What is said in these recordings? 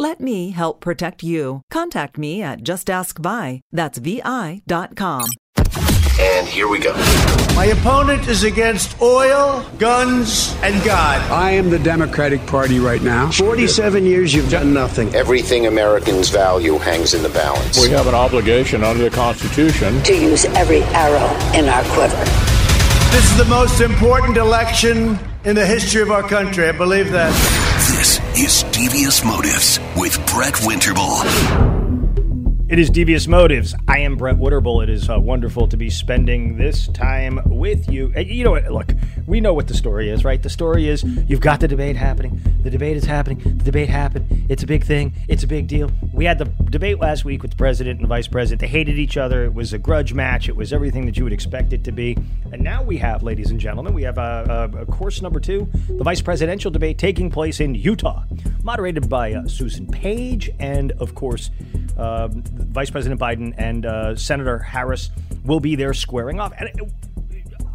Let me help protect you. Contact me at justaskvi. That's vi.com. And here we go. My opponent is against oil, guns, and God. I am the Democratic Party right now. 47 years you've done nothing. Everything Americans value hangs in the balance. We have an obligation under the Constitution to use every arrow in our quiver. This is the most important election in the history of our country. I believe that. This is Devious Motives with Brett Winterble. It is Devious Motives. I am Brett Winterble. It is uh, wonderful to be spending this time with you. You know what? Look, we know what the story is, right? The story is you've got the debate happening. The debate is happening. The debate happened. It's a big thing. It's a big deal. We had the debate last week with the president and the vice president. They hated each other. It was a grudge match. It was everything that you would expect it to be. And now we have, ladies and gentlemen, we have a, a, a course number two, the vice presidential debate taking place in Utah, moderated by uh, Susan Page and, of course, uh, Vice President Biden and uh, Senator Harris will be there squaring off. And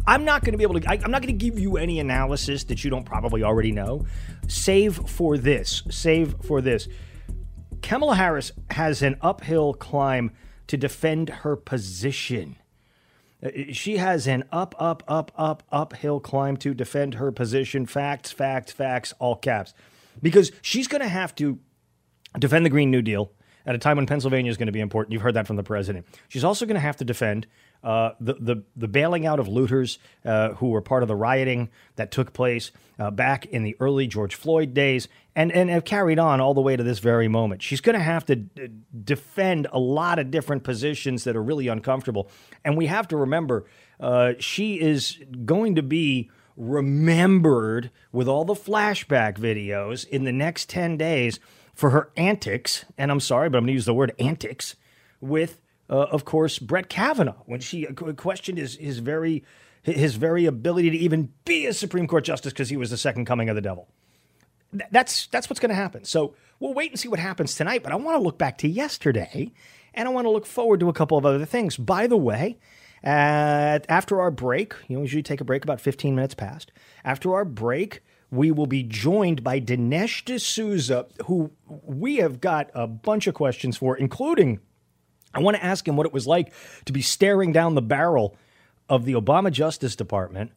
I'm not going to be able to. I, I'm not going to give you any analysis that you don't probably already know. Save for this. Save for this. Kamala Harris has an uphill climb to defend her position. Uh, she has an up, up, up, up, uphill climb to defend her position. Facts, facts, facts, all caps. Because she's going to have to defend the Green New Deal at a time when Pennsylvania is going to be important. You've heard that from the president. She's also going to have to defend uh, the, the, the bailing out of looters uh, who were part of the rioting that took place uh, back in the early George Floyd days and, and have carried on all the way to this very moment. She's going to have to d- defend a lot of different positions that are really uncomfortable. And we have to remember uh, she is going to be remembered with all the flashback videos in the next 10 days for her antics, and I'm sorry, but I'm going to use the word antics, with, uh, of course, Brett Kavanaugh when she questioned his, his very his very ability to even be a Supreme Court justice because he was the second coming of the devil. That's that's what's going to happen. So we'll wait and see what happens tonight. But I want to look back to yesterday, and I want to look forward to a couple of other things. By the way, uh, after our break, you know, we usually take a break about 15 minutes past. After our break, we will be joined by Dinesh D'Souza, who we have got a bunch of questions for, including I want to ask him what it was like to be staring down the barrel of the Obama Justice Department,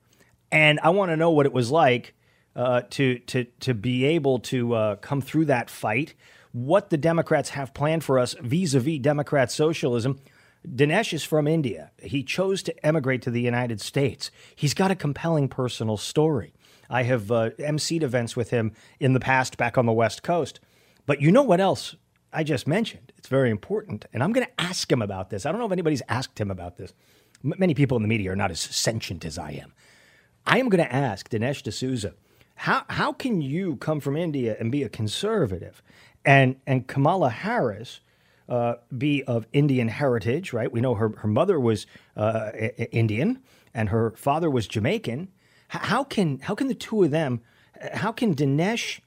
and I want to know what it was like uh, to to to be able to uh, come through that fight. What the Democrats have planned for us vis-a-vis Democrat socialism. Dinesh is from India. He chose to emigrate to the United States. He's got a compelling personal story. I have uh, emceed events with him in the past back on the West Coast. But you know what else I just mentioned? It's very important. And I'm going to ask him about this. I don't know if anybody's asked him about this. M- many people in the media are not as sentient as I am. I am going to ask Dinesh D'Souza, how, how can you come from India and be a conservative and, and Kamala Harris uh, be of Indian heritage, right? We know her, her mother was uh, Indian and her father was Jamaican. How can how can the two of them, how can Dinesh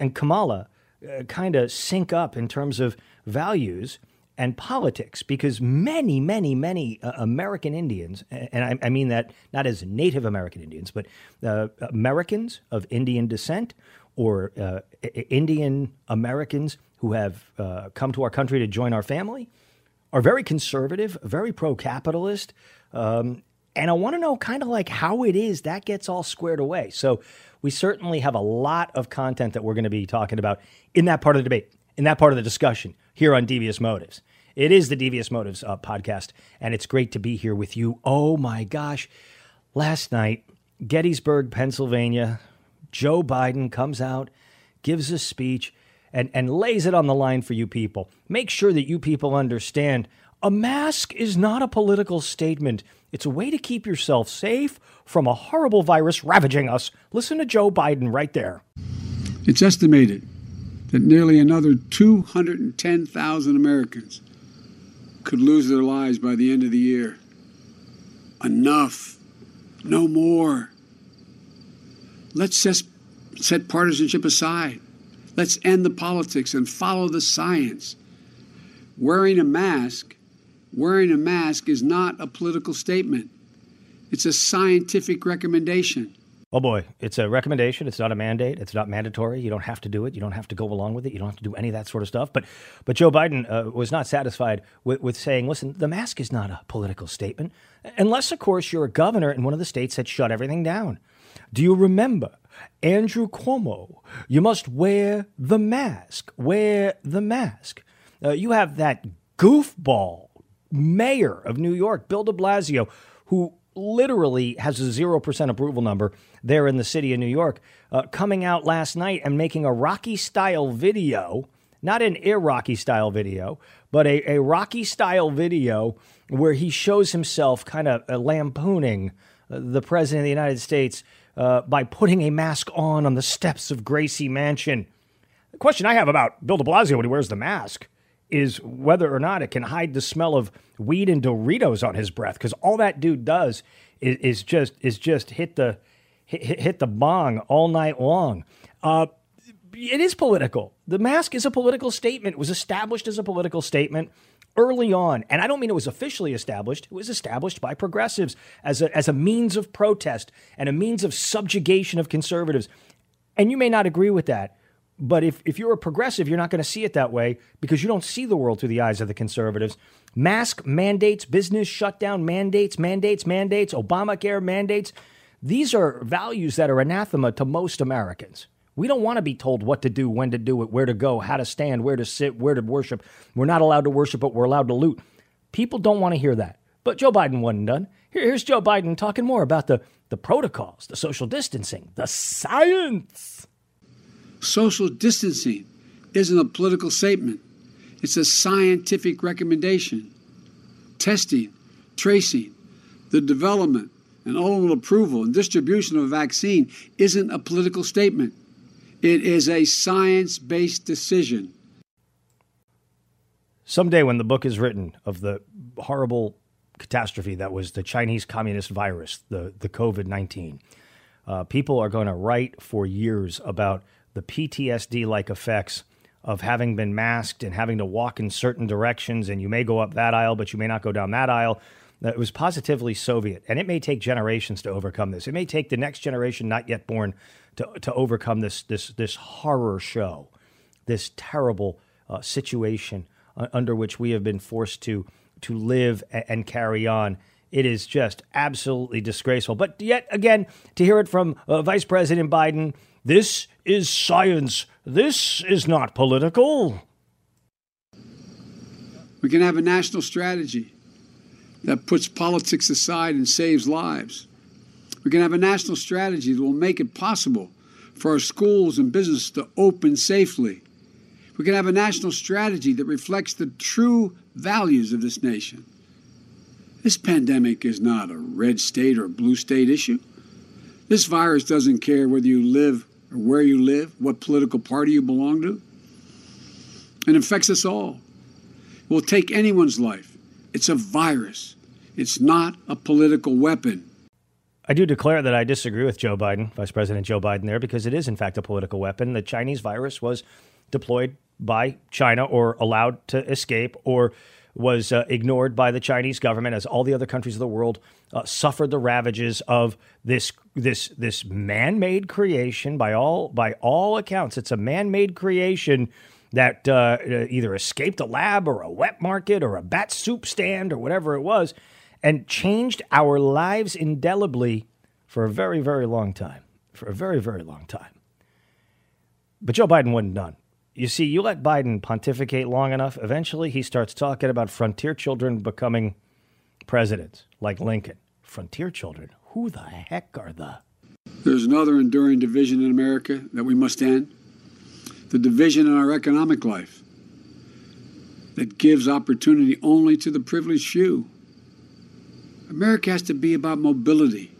and Kamala uh, kind of sync up in terms of values and politics? Because many, many, many uh, American Indians, and I, I, mean that not as Native American Indians, but uh, Americans of Indian descent or uh, Indian Americans who have uh, come to our country to join our family, are very conservative, very pro capitalist. Um, and I want to know kind of like how it is that gets all squared away. So we certainly have a lot of content that we're going to be talking about in that part of the debate, in that part of the discussion here on Devious Motives. It is the Devious Motives uh, podcast, and it's great to be here with you. Oh my gosh. Last night, Gettysburg, Pennsylvania, Joe Biden comes out, gives a speech, and, and lays it on the line for you people. Make sure that you people understand a mask is not a political statement. It's a way to keep yourself safe from a horrible virus ravaging us. Listen to Joe Biden right there. It's estimated that nearly another 210,000 Americans could lose their lives by the end of the year. Enough. No more. Let's just set partisanship aside. Let's end the politics and follow the science. Wearing a mask, wearing a mask is not a political statement. It's a scientific recommendation. Oh boy, it's a recommendation. It's not a mandate. It's not mandatory. You don't have to do it. You don't have to go along with it. You don't have to do any of that sort of stuff. But, but Joe Biden uh, was not satisfied with, with saying, "Listen, the mask is not a political statement, unless, of course, you're a governor in one of the states that shut everything down." Do you remember Andrew Cuomo? You must wear the mask. Wear the mask. Uh, you have that goofball mayor of New York, Bill de Blasio, who literally has a 0% approval number there in the city of New York, uh, coming out last night and making a Rocky style video, not an Iraqi style video, but a, a Rocky style video where he shows himself kind of uh, lampooning uh, the president of the United States uh, by putting a mask on on the steps of Gracie Mansion. The question I have about Bill de Blasio when he wears the mask is whether or not it can hide the smell of weed and Doritos on his breath, because all that dude does is, is, just is just hit the hit, hit the bong all night long. Uh, it is political. The mask is a political statement. It was established as a political statement early on, and I don't mean it was officially established, it was established by progressives as a, as a means of protest and a means of subjugation of conservatives. And you may not agree with that, but if, if you're a progressive, you're not going to see it that way because you don't see the world through the eyes of the conservatives. Mask mandates, business shutdown mandates, mandates, mandates, Obamacare mandates. These are values that are anathema to most Americans. We don't want to be told what to do, when to do it, where to go, how to stand, where to sit, where to worship. We're not allowed to worship, but we're allowed to loot. People don't want to hear that. But Joe Biden wasn't done. Here, here's Joe Biden talking more about the, the protocols, the social distancing, the science. Social distancing isn't a political statement, it's a scientific recommendation. Testing, tracing, the development and ultimate approval and distribution of a vaccine isn't a political statement. It is a science based decision. Someday, when the book is written of the horrible catastrophe that was the Chinese communist virus, the, the COVID 19, uh, people are going to write for years about the PTSD like effects of having been masked and having to walk in certain directions. And you may go up that aisle, but you may not go down that aisle. It was positively Soviet. And it may take generations to overcome this. It may take the next generation not yet born to, to overcome this, this, this horror show, this terrible uh, situation uh, under which we have been forced to, to live and, carry on. It is just absolutely disgraceful. But yet again, to hear it from uh, Vice President Biden, this is science. This is not political. We can have a national strategy that puts politics aside and saves lives. We can have a national strategy that will make it possible for our schools and businesses to open safely. We can have a national strategy that reflects the true values of this nation. This pandemic is not a red state or blue state issue. This virus doesn't care whether you live or where you live, what political party you belong to. It infects us all. It will take anyone's life. It's a virus. It's not a political weapon. I do declare that I disagree with Joe Biden, Vice President Joe Biden, there, because it is, in fact, a political weapon. The Chinese virus was deployed by China or allowed to escape or was uh, ignored by the Chinese government as all the other countries of the world uh, suffered the ravages of this this this man-made creation by all by all accounts it's a man-made creation that uh, either escaped a lab or a wet market or a bat soup stand or whatever it was and changed our lives indelibly for a very, very long time. For a very, very long time. But Joe Biden wasn't done. You see, you let Biden pontificate long enough, eventually he starts talking about frontier children becoming presidents, like Lincoln. Frontier children? Who the heck are the? There's another enduring division in America that we must end the division in our economic life that gives opportunity only to the privileged few. America has to be about mobility.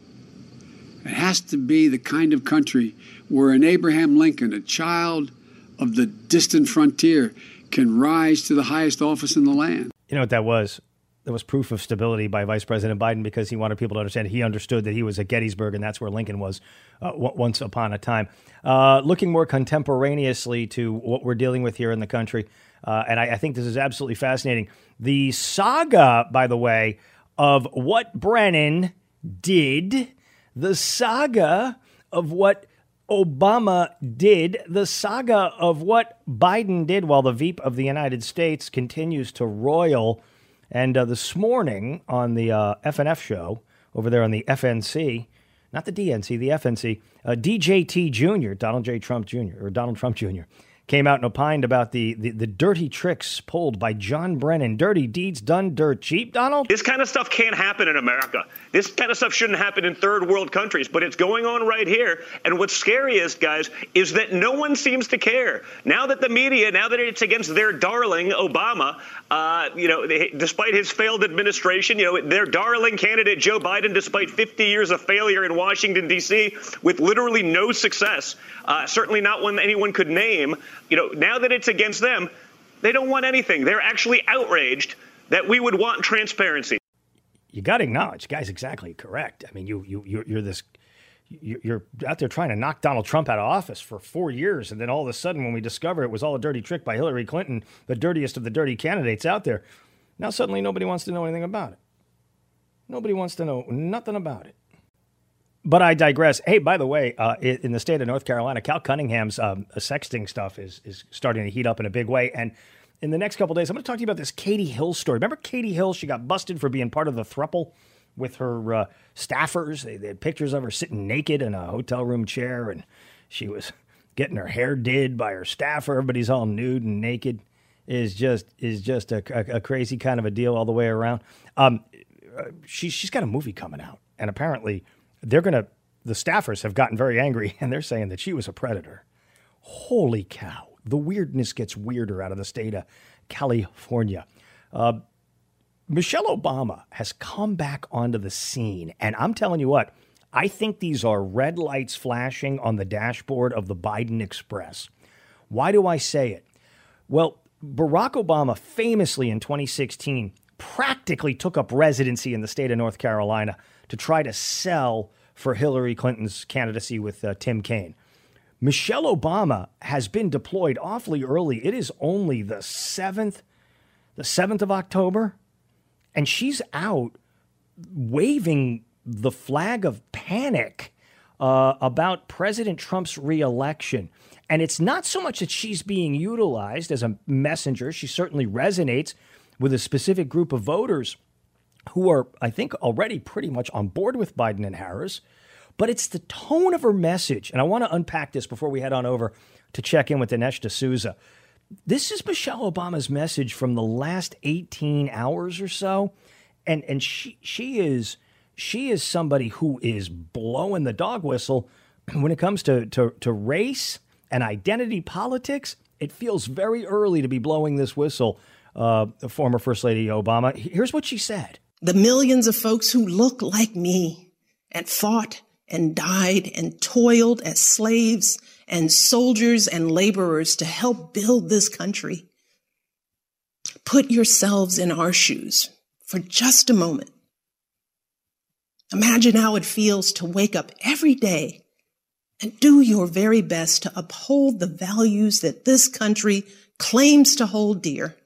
It has to be the kind of country where an Abraham Lincoln, a child of the distant frontier, can rise to the highest office in the land. You know what that was? That was proof of stability by Vice President Biden because he wanted people to understand he understood that he was at Gettysburg and that's where Lincoln was uh, once upon a time. Uh, looking more contemporaneously to what we're dealing with here in the country, uh, and I, I think this is absolutely fascinating. The saga, by the way, of what Brennan did, the saga of what Obama did, the saga of what Biden did while the Veep of the United States continues to roil. And uh, this morning on the uh, FNF show over there on the FNC, not the DNC, the FNC, uh, DJT Jr., Donald J. Trump Jr., or Donald Trump Jr., came out and opined about the, the, the, dirty tricks pulled by John Brennan. Dirty deeds done dirt cheap, Donald? This kind of stuff can't happen in America. This kind of stuff shouldn't happen in third world countries, but it's going on right here. And what's scariest, guys, is that no one seems to care. Now that the media, now that it's against their darling, Obama, uh, you know, they, despite his failed administration, you know, their darling candidate, Joe Biden, despite 50 years of failure in Washington, D.C., with literally no success, uh, certainly not one anyone could name, you know, now that it's against them, they don't want anything. They're actually outraged that we would want transparency. You got to acknowledge, guy's exactly correct. I mean, you you you're, you're this you're out there trying to knock Donald Trump out of office for four years, and then all of a sudden, when we discover it was all a dirty trick by Hillary Clinton, the dirtiest of the dirty candidates out there, now suddenly nobody wants to know anything about it. Nobody wants to know nothing about it. But I digress. Hey, by the way, uh, in the state of North Carolina, Cal Cunningham's um, sexting stuff is is starting to heat up in a big way. And in the next couple days, I'm going to talk to you about this Katie Hill story. Remember Katie Hill? She got busted for being part of the thruple with her uh, staffers. They, they, had pictures of her sitting naked in a hotel room chair, and she was getting her hair did by her staffer. Everybody's all nude and naked. Is just is just a, a, a, crazy kind of a deal all the way around. Um, uh, she, she's got a movie coming out, and apparently they're going to, the staffers have gotten very angry and they're saying that she was a predator. Holy cow. The weirdness gets weirder out of the state of California. Uh, Michelle Obama has come back onto the scene. And I'm telling you what, I think these are red lights flashing on the dashboard of the Biden Express. Why do I say it? Well, Barack Obama famously in 2016 practically took up residency in the state of North Carolina to try to sell for Hillary Clinton's candidacy with uh, Tim Kaine. Michelle Obama has been deployed awfully early. It is only the 7th, the 7th of October, and she's out waving the flag of panic uh, about President Trump's reelection. And it's not so much that she's being utilized as a messenger. She certainly resonates with a specific group of voters who are, I think, already pretty much on board with Biden and Harris. But it's the tone of her message. And I want to unpack this before we head on over to check in with Dinesh D'Souza. This is Michelle Obama's message from the last 18 hours or so. And, and she, she, is, she is somebody who is blowing the dog whistle when it comes to, to, to race and identity politics. It feels very early to be blowing this whistle, uh, former First Lady Obama. Here's what she said the millions of folks who look like me and fought and died and toiled as slaves and soldiers and laborers to help build this country. Put yourselves in our shoes for just a moment. Imagine how it feels to wake up every day and do your very best to uphold the values that this country claims to hold dear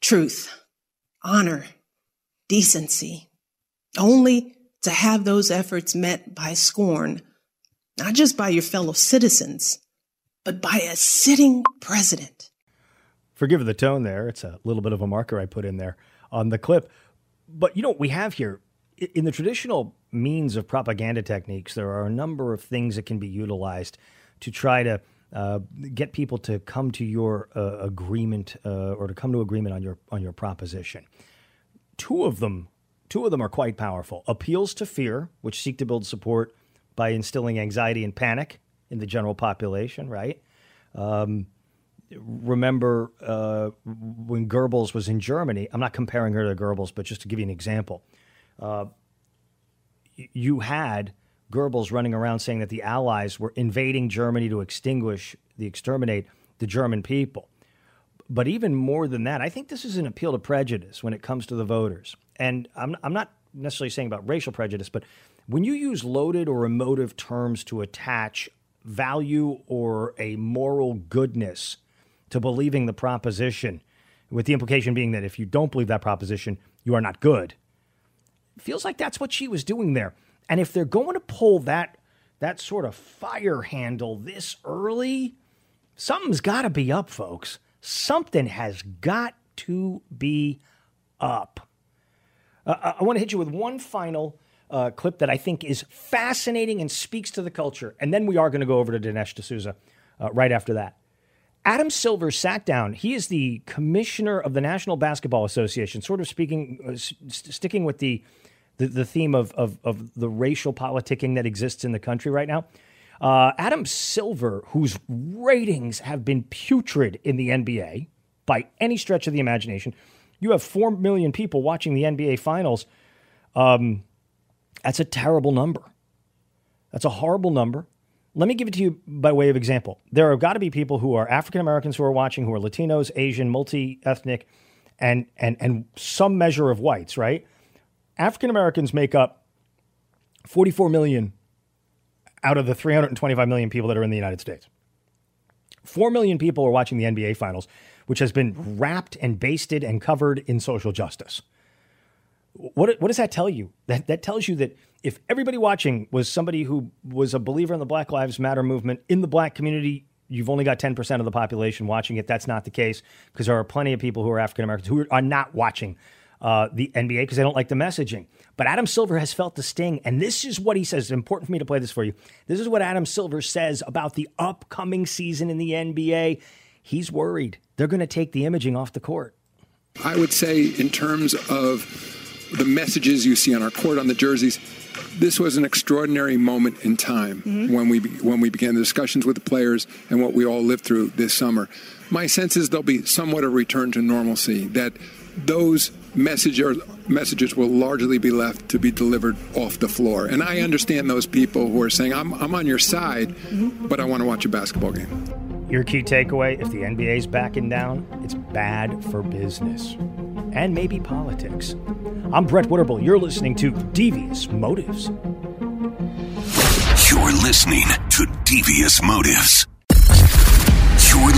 truth, honor, decency, only to have those efforts met by scorn, not just by your fellow citizens, but by a sitting president. Forgive the tone there. It's a little bit of a marker I put in there on the clip. But you know what we have here? In the traditional means of propaganda techniques, there are a number of things that can be utilized to try to uh, get people to come to your uh, agreement uh, or to come to agreement on your on your proposition. Two of them, two of them are quite powerful. Appeals to fear, which seek to build support by instilling anxiety and panic in the general population. Right. Um, remember uh, when Goebbels was in Germany. I'm not comparing her to Goebbels, but just to give you an example, uh, you had Goebbels running around saying that the Allies were invading Germany to extinguish, the exterminate the German people. But even more than that, I think this is an appeal to prejudice when it comes to the voters. And I'm, I'm not necessarily saying about racial prejudice, but when you use loaded or emotive terms to attach value or a moral goodness to believing the proposition, with the implication being that if you don't believe that proposition, you are not good. It feels like that's what she was doing there. And if they're going to pull that that sort of fire handle this early, something's got to be up, folks. Something has got to be up. Uh, I want to hit you with one final uh, clip that I think is fascinating and speaks to the culture, and then we are going to go over to Dinesh D'Souza uh, right after that. Adam Silver sat down. He is the commissioner of the National Basketball Association, sort of speaking, uh, st- sticking with the, the, the theme of, of, of, the racial politicking that exists in the country right now. Uh, Adam Silver, whose ratings have been putrid in the NBA by any stretch of the imagination, you have 4 million people watching the NBA Finals. Um, that's a terrible number. That's a horrible number. Let me give it to you by way of example. There have got to be people who are African Americans who are watching, who are Latinos, Asian, multi ethnic, and, and, and some measure of whites, right? African Americans make up 44 million out of the 325 million people that are in the United States. 4 million people are watching the NBA Finals, which has been wrapped and basted and covered in social justice. What, what does that tell you? That, that tells you that if everybody watching was somebody who was a believer in the Black Lives Matter movement in the black community, you've only got 10% of the population watching it. That's not the case because there are plenty of people who are African Americans who are not watching uh, the NBA because they don't like the messaging. But Adam Silver has felt the sting, and this is what he says. It's important for me to play this for you. This is what Adam Silver says about the upcoming season in the NBA. He's worried they're going to take the imaging off the court. I would say, in terms of the messages you see on our court on the jerseys. This was an extraordinary moment in time mm-hmm. when we when we began the discussions with the players and what we all lived through this summer. My sense is there'll be somewhat of a return to normalcy. That those messages messages will largely be left to be delivered off the floor. And I understand those people who are saying, "I'm I'm on your side, but I want to watch a basketball game." Your key takeaway if the NBA's backing down, it's bad for business and maybe politics. I'm Brett Winterble. You're listening to Devious Motives. You're listening to Devious Motives.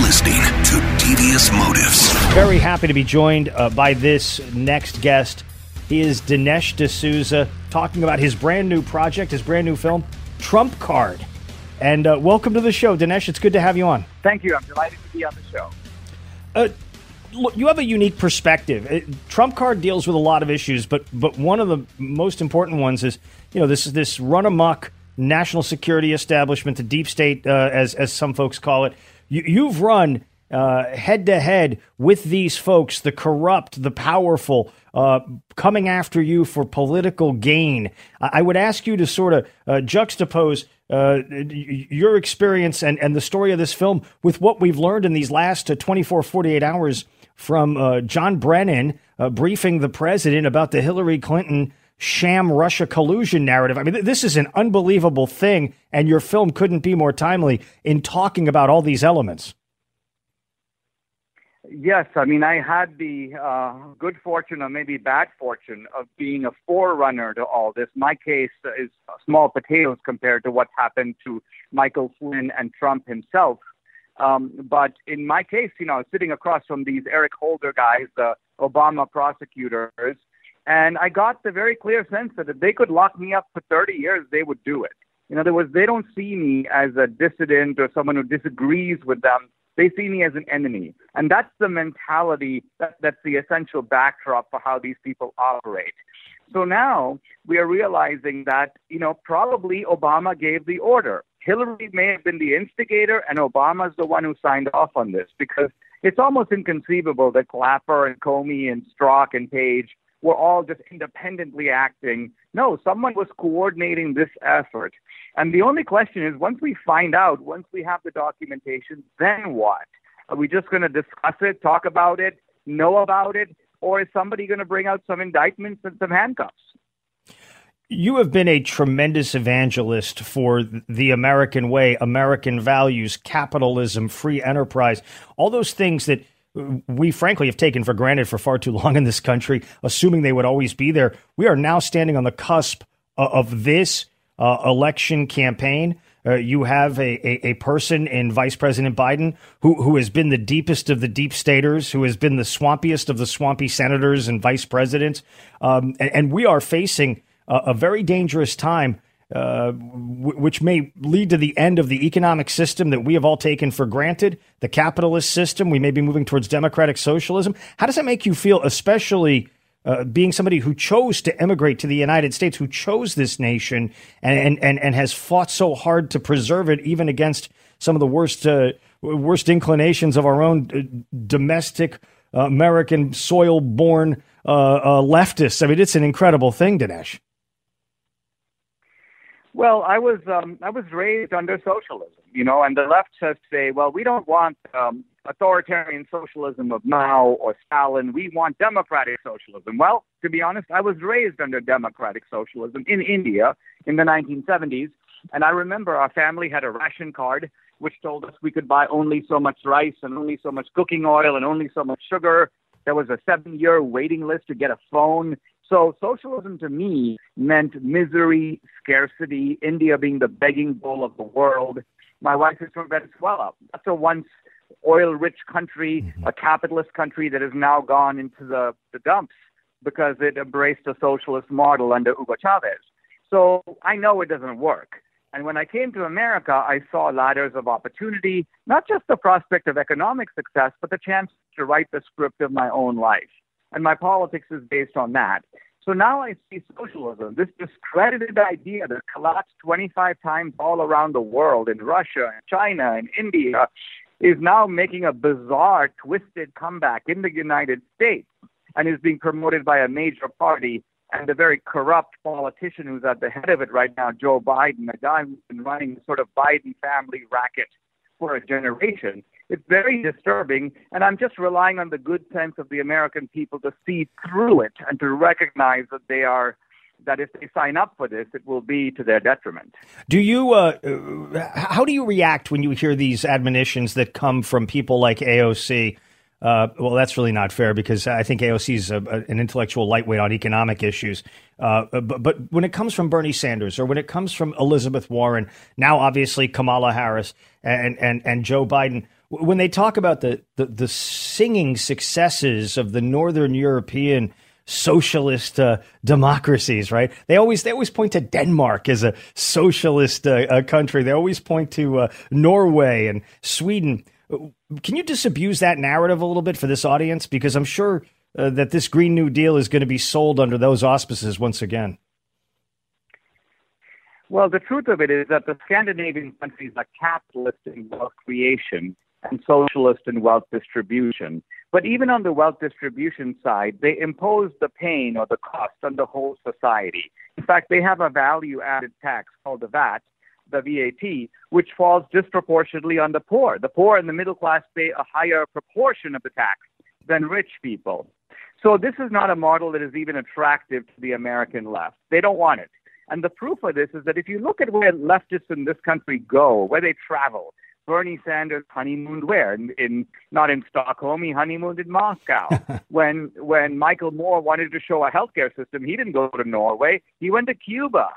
You're listening to Devious Motives. Very happy to be joined uh, by this next guest. He is Dinesh D'Souza talking about his brand new project, his brand new film, Trump Card. And uh, welcome to the show, Dinesh. It's good to have you on. Thank you. I'm delighted to be on the show. Uh, look, you have a unique perspective. It, Trump card deals with a lot of issues, but but one of the most important ones is you know this this run amok national security establishment, the deep state, uh, as as some folks call it. You, you've run head to head with these folks, the corrupt, the powerful, uh, coming after you for political gain. I would ask you to sort of uh, juxtapose uh, your experience and, and the story of this film with what we've learned in these last uh, 24, 48 hours from uh, John Brennan uh, briefing the president about the Hillary Clinton sham Russia collusion narrative. I mean, th- this is an unbelievable thing, and your film couldn't be more timely in talking about all these elements. Yes, I mean, I had the uh, good fortune, or maybe bad fortune, of being a forerunner to all this. My case is small potatoes compared to what happened to Michael Flynn and Trump himself. Um, but in my case, you know, sitting across from these Eric Holder guys, the Obama prosecutors, and I got the very clear sense that if they could lock me up for 30 years, they would do it. In other words, they don't see me as a dissident or someone who disagrees with them They see me as an enemy. And that's the mentality, that, that's the essential backdrop for how these people operate. So now we are realizing that, you know, probably Obama gave the order. Hillary may have been the instigator, and Obama is the one who signed off on this because it's almost inconceivable that Clapper and Comey and Strzok and Page were all just independently acting. No, someone was coordinating this effort. And the only question is once we find out, once we have the documentation, then what? Are we just going to discuss it, talk about it, know about it, or is somebody going to bring out some indictments and some handcuffs? You have been a tremendous evangelist for the American way, American values, capitalism, free enterprise, all those things that we frankly have taken for granted for far too long in this country, assuming they would always be there. We are now standing on the cusp of this uh, election campaign. Uh, you have a, a, a, person in Vice President Biden who, who has been the deepest of the deep staters, who has been the swampiest of the swampy senators and vice presidents. Um, and, and, we are facing a, a very dangerous time uh, w- which may lead to the end of the economic system that we have all taken for granted, the capitalist system. We may be moving towards democratic socialism. How does that make you feel, especially uh, being somebody who chose to emigrate to the United States, who chose this nation and, and, and has fought so hard to preserve it, even against some of the worst, uh, worst inclinations of our own uh, domestic American soil born leftists? I mean, it's an incredible thing, Dinesh. Well, I was um, I was raised under socialism, you know, and the left says today, well, we don't want um, authoritarian socialism of Mao or Stalin. We want democratic socialism. Well, to be honest, I was raised under democratic socialism in India in the 1970s, and I remember our family had a ration card which told us we could buy only so much rice and only so much cooking oil and only so much sugar. There was a seven-year waiting list to get a phone. So socialism to me meant misery, scarcity, India being the begging bowl of the world. My wife is from Venezuela. That's a once oil rich country, mm-hmm. a capitalist country that has now gone into the, the dumps because it embraced a socialist model under Hugo Chavez. So I know it doesn't work. And when I came to America, I saw ladders of opportunity, not just the prospect of economic success, but the chance to write the script of my own life and my politics is based on that. So now I see socialism, this discredited idea that collapsed 25 times all around the world in Russia and China and India, is now making a bizarre, twisted comeback in the United States and is being promoted by a major party and the very corrupt politician who's at the head of it right now, Joe Biden, a guy who's been running the sort of Biden family racket for a generation. It's very disturbing, and I'm just relying on the good sense of the American people to see through it and to recognize that they are that if they sign up for this, it will be to their detriment. Do you? Uh, uh how do you react when you hear these admonitions that come from people like AOC? Uh, well, that's really not fair because I think AOC is a, a, an intellectual lightweight on economic issues. Uh, but, but, when it comes from Bernie Sanders or when it comes from Elizabeth Warren, now obviously Kamala Harris and and and Joe Biden, when they talk about the, the, the singing successes of the Northern European socialist uh, democracies, right? They always they always point to Denmark as a socialist uh, country. They always point to uh, Norway and Sweden. Can you disabuse that narrative a little bit for this audience? Because I'm sure uh, that this Green New Deal is going to be sold under those auspices once again. Well, the truth of it is that the Scandinavian countries are capitalist in wealth creation and socialist in wealth distribution. But even on the wealth distribution side, they impose the pain or the cost on the whole society. In fact, they have a value added tax called the VAT, the VAT, which falls disproportionately on the poor. The poor and the middle class pay a higher proportion of the tax than rich people. So this is not a model that is even attractive to the American left. They don't want it. And the proof of this is that if you look at where leftists in this country go, where they travel, Bernie Sanders honeymooned where? In, in not in Stockholm, he honeymooned in Moscow. when when Michael Moore wanted to show a healthcare system, he didn't go to Norway. He went to Cuba.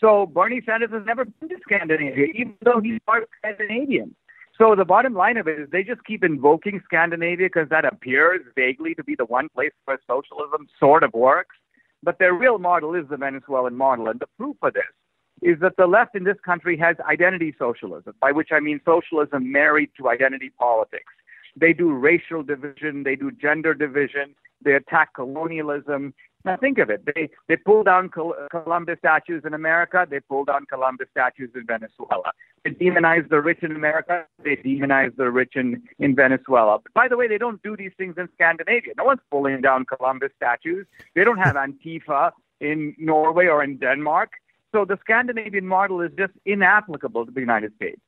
So Bernie Sanders has never been to Scandinavia, even though he's part Scandinavian. So the bottom line of it is they just keep invoking Scandinavia because that appears vaguely to be the one place where socialism sort of works. But their real model is the Venezuelan model. And the proof of this is that the left in this country has identity socialism, by which I mean socialism married to identity politics. They do racial division, they do gender division, they attack colonialism. Now think of it. They they pull down Col- uh, Columbus statues in America. They pull down Columbus statues in Venezuela. They demonize the rich in America. They demonize the rich in, in Venezuela. But by the way, they don't do these things in Scandinavia. No one's pulling down Columbus statues. They don't have Antifa in Norway or in Denmark. So the Scandinavian model is just inapplicable to the United States.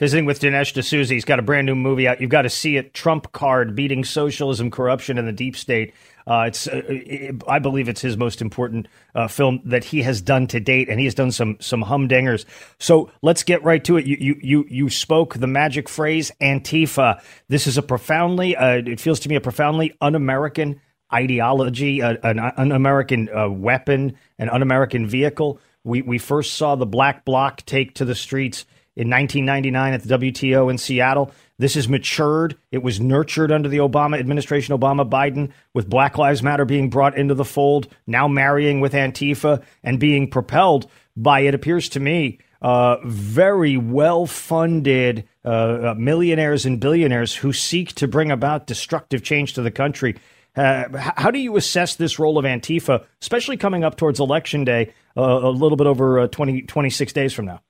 Visiting with Dinesh D'Souza. He's got a brand new movie out. You've got to see it. Trump Card: Beating Socialism, Corruption, and the Deep State. Uh, it's, uh, it, I believe, it's his most important uh, film that he has done to date, and he has done some some humdingers. So let's get right to it. You you you, you spoke the magic phrase Antifa. This is a profoundly, uh, it feels to me, a profoundly un-American ideology, uh, an un-American uh, weapon, an un-American vehicle. We we first saw the Black Bloc take to the streets in 1999 at the WTO in Seattle. This has matured. It was nurtured under the Obama administration, Obama Biden, with Black Lives Matter being brought into the fold, now marrying with Antifa and being propelled by, it appears to me, uh, very well funded uh, uh, millionaires and billionaires who seek to bring about destructive change to the country. Uh, how do you assess this role of Antifa, especially coming up towards Election Day, uh, a little bit over uh, 20, 26 days from now?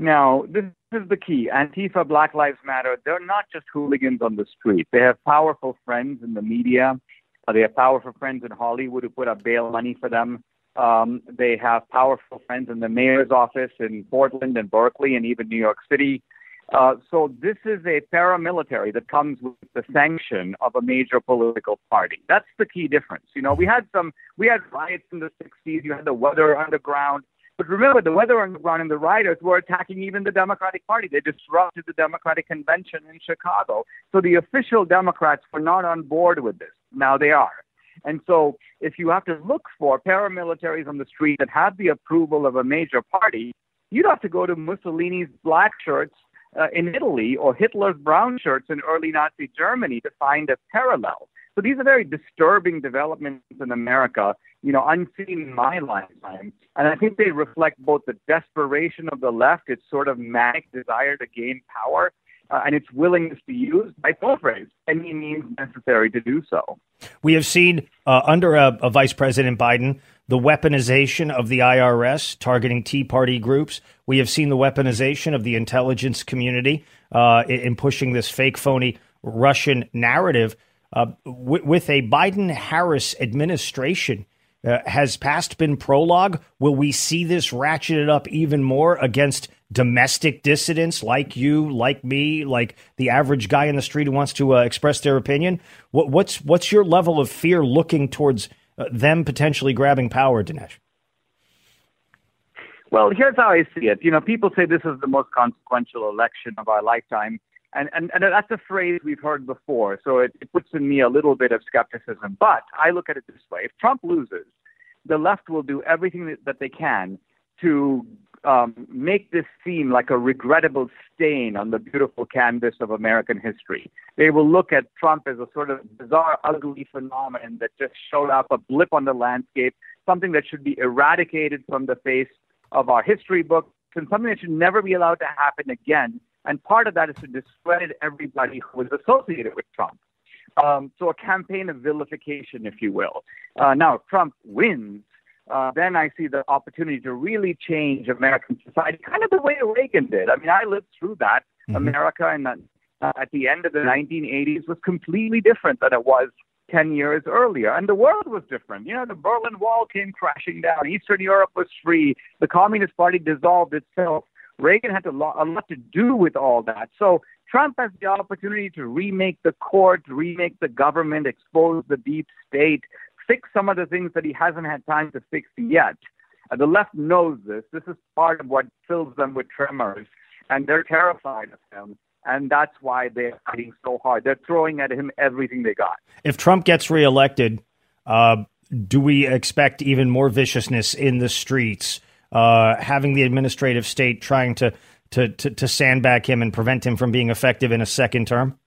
Now, this is the key. Antifa, Black Lives Matter, they're not just hooligans on the street. They have powerful friends in the media. Uh, they have powerful friends in Hollywood who put up bail money for them. Um, they have powerful friends in the mayor's office in Portland and Berkeley and even New York City. Uh, so this is a paramilitary that comes with the sanction of a major political party. That's the key difference. You know, we had some, we had riots in the 60s. You had the Weather Underground. But remember, the Weather Underground and the rioters were attacking even the Democratic Party. They disrupted the Democratic Convention in Chicago. So the official Democrats were not on board with this. Now they are. And so if you have to look for paramilitaries on the street that have the approval of a major party, you'd have to go to Mussolini's black shirts uh, in Italy or Hitler's brown shirts in early Nazi Germany to find a parallel. So these are very disturbing developments in America, you know, unseen in my lifetime. And I think they reflect both the desperation of the left, its sort of manic desire to gain power, uh, and its willingness to use, by phrase, any means necessary to do so. We have seen uh, under a, a Vice President Biden the weaponization of the IRS targeting Tea Party groups. We have seen the weaponization of the intelligence community uh, in, in pushing this fake, phony Russian narrative. Uh, w- with a Biden Harris administration, uh, has past been prologue? Will we see this ratcheted up even more against domestic dissidents like you, like me, like the average guy in the street who wants to uh, express their opinion? What, what's what's your level of fear looking towards uh, them potentially grabbing power, Dinesh? Well, here's how I see it. You know, people say this is the most consequential election of our lifetime. And, and, and that's a phrase we've heard before, so it, it puts in me a little bit of skepticism. But I look at it this way if Trump loses, the left will do everything that, they can to um, make this seem like a regrettable stain on the beautiful canvas of American history. They will look at Trump as a sort of bizarre, ugly phenomenon that just showed up, a blip on the landscape, something that should be eradicated from the face of our history books, and something that should never be allowed to happen again and part of that is to discredit everybody who was associated with Trump. Um, so a campaign of vilification, if you will. Uh, now, if Trump wins, uh, then I see the opportunity to really change American society, kind of the way Reagan did. I mean, I lived through that. Mm-hmm. America in the, uh, at the end of the 1980s was completely different than it was 10 years earlier. And the world was different. You know, the Berlin Wall came crashing down. Eastern Europe was free. The Communist Party dissolved itself. Reagan had a lot, a lot to do with all that. So Trump has the opportunity to remake the court, remake the government, expose the deep state, fix some of the things that he hasn't had time to fix yet. Uh, the left knows this. This is part of what fills them with tremors, and they're terrified of him. And that's why they're fighting so hard. They're throwing at him everything they got. If Trump gets reelected, uh, do we expect even more viciousness in the streets? Uh, having the administrative state trying to, to, to, to sandbag him and prevent him from being effective in a second term?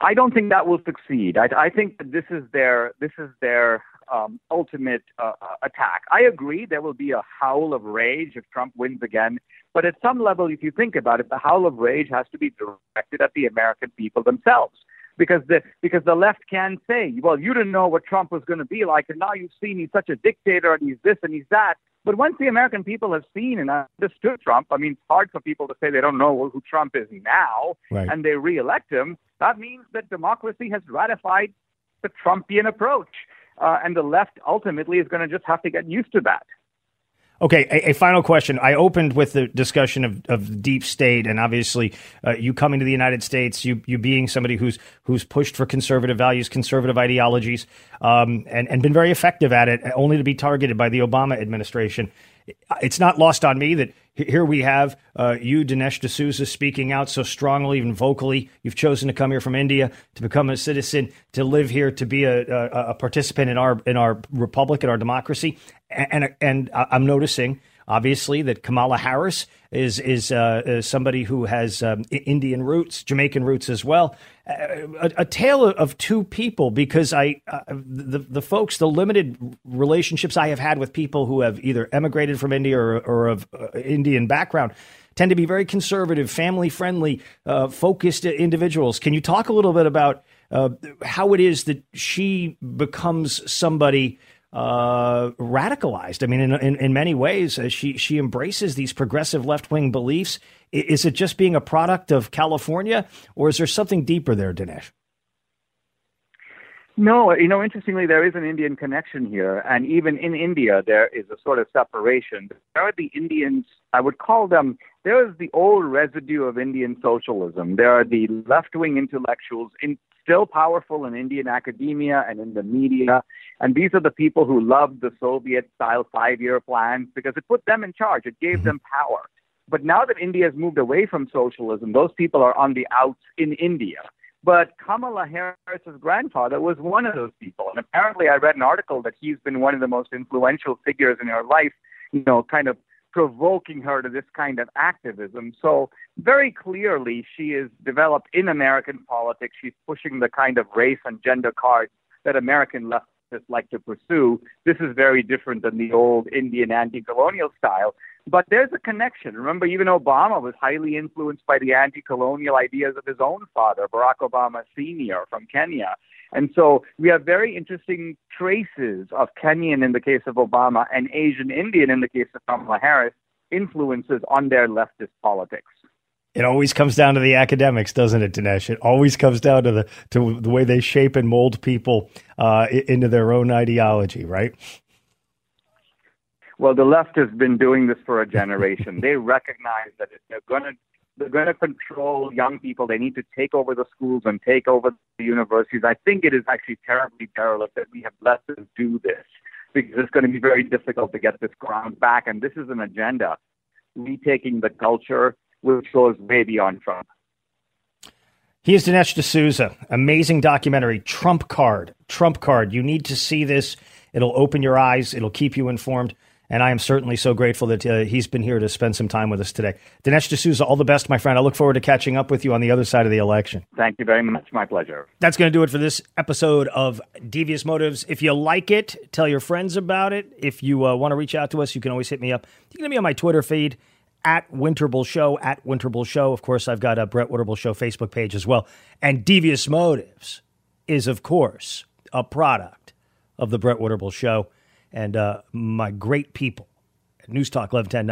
I don't think that will succeed. I, I think that this is their this is their um, ultimate uh, attack. I agree there will be a howl of rage if Trump wins again, but at some level, if you think about it, the howl of rage has to be directed at the American people themselves. Because the because the left can say, well, you didn't know what Trump was going to be like, and now you've seen he's such a dictator and he's this and he's that. But once the American people have seen and understood Trump, I mean, it's hard for people to say they don't know who Trump is now, Right. and they reelect him. That means that democracy has ratified the Trumpian approach, uh, and the left ultimately is going to just have to get used to that. Okay, a, a final question. I opened with the discussion of, of deep state, and obviously, uh, you coming to the United States, you you being somebody who's who's pushed for conservative values, conservative ideologies, um, and and been very effective at it, only to be targeted by the Obama administration. It's not lost on me that here we have uh, you, Dinesh D'Souza, speaking out so strongly, even vocally. You've chosen to come here from India to become a citizen, to live here, to be a, a, a participant in our in our republic, in our democracy, and and, and I'm noticing obviously that Kamala Harris is is, uh, is somebody who has um, Indian roots, Jamaican roots as well. Uh, a, a tale of two people because I uh, the the folks the limited relationships I have had with people who have either emigrated from India or, or of uh, Indian background tend to be very conservative, family friendly, uh, focused individuals. Can you talk a little bit about uh, how it is that she becomes somebody? Uh, radicalized. I mean, in, in, in many ways, uh, she she embraces these progressive left wing beliefs. I- Is it just being a product of California, or is there something deeper there, Dinesh? No, you know, interestingly, there is an Indian connection here, and even in India, there is a sort of separation. There are the Indians, I would call them, there is the old residue of Indian socialism. There are the left wing intellectuals in, still powerful in Indian academia and in the media, and these are the people who loved the Soviet style five year plans because it put them in charge, it gave mm-hmm. them power. But now that India has moved away from socialism, those people are on the outs in India. But Kamala Harris's grandfather was one of those people. And apparently, I read an article that he's been one of the most influential figures in her life, you know, kind of provoking her to this kind of activism. So, very clearly, she is developed in American politics. She's pushing the kind of race and gender cards that American leftists like to pursue. This is very different than the old Indian anti colonial style. But there's a connection. Remember, even Obama was highly influenced by the anti colonial ideas of his own father, Barack Obama Sr. from Kenya. And so we have very interesting traces of Kenyan in the case of Obama and Asian Indian in the case of Kamala Harris influences on their leftist politics. It always comes down to the academics, doesn't it, Dinesh? It always comes down to the to the way they shape and mold people uh, into their own ideology, right? Well, the left has been doing this for a generation. they recognize that if they're going to they're going to control young people. They need to take over the schools and take over the universities. I think it is actually terribly perilous that we have let them do this because it's going to be very difficult to get this ground back. And this is an agenda retaking the culture, which goes way beyond Trump. He is Dinesh D'Souza. Amazing documentary, Trump Card. Trump Card. You need to see this. It'll open your eyes. It'll keep you informed. And I am certainly so grateful that uh, he's been here to spend some time with us today. Dinesh D'Souza, all the best, my friend. I look forward to catching up with you on the other side of the election. Thank you very much. My pleasure. That's going to do it for this episode of Devious Motives. If you like it, tell your friends about it. If you uh, want to reach out to us, you can always hit me up. You can hit me on my Twitter feed at Winterble Show, at Winterble Show. Of course, I've got a Brett Winterble Show Facebook page as well. And Devious Motives is, of course, a product of the Brett Winterble Show and uh, my great people at News Talk 1110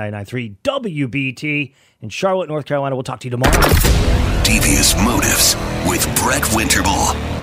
WBT in Charlotte, North Carolina. We'll talk to you tomorrow. Devious Motives with Brett Winterble.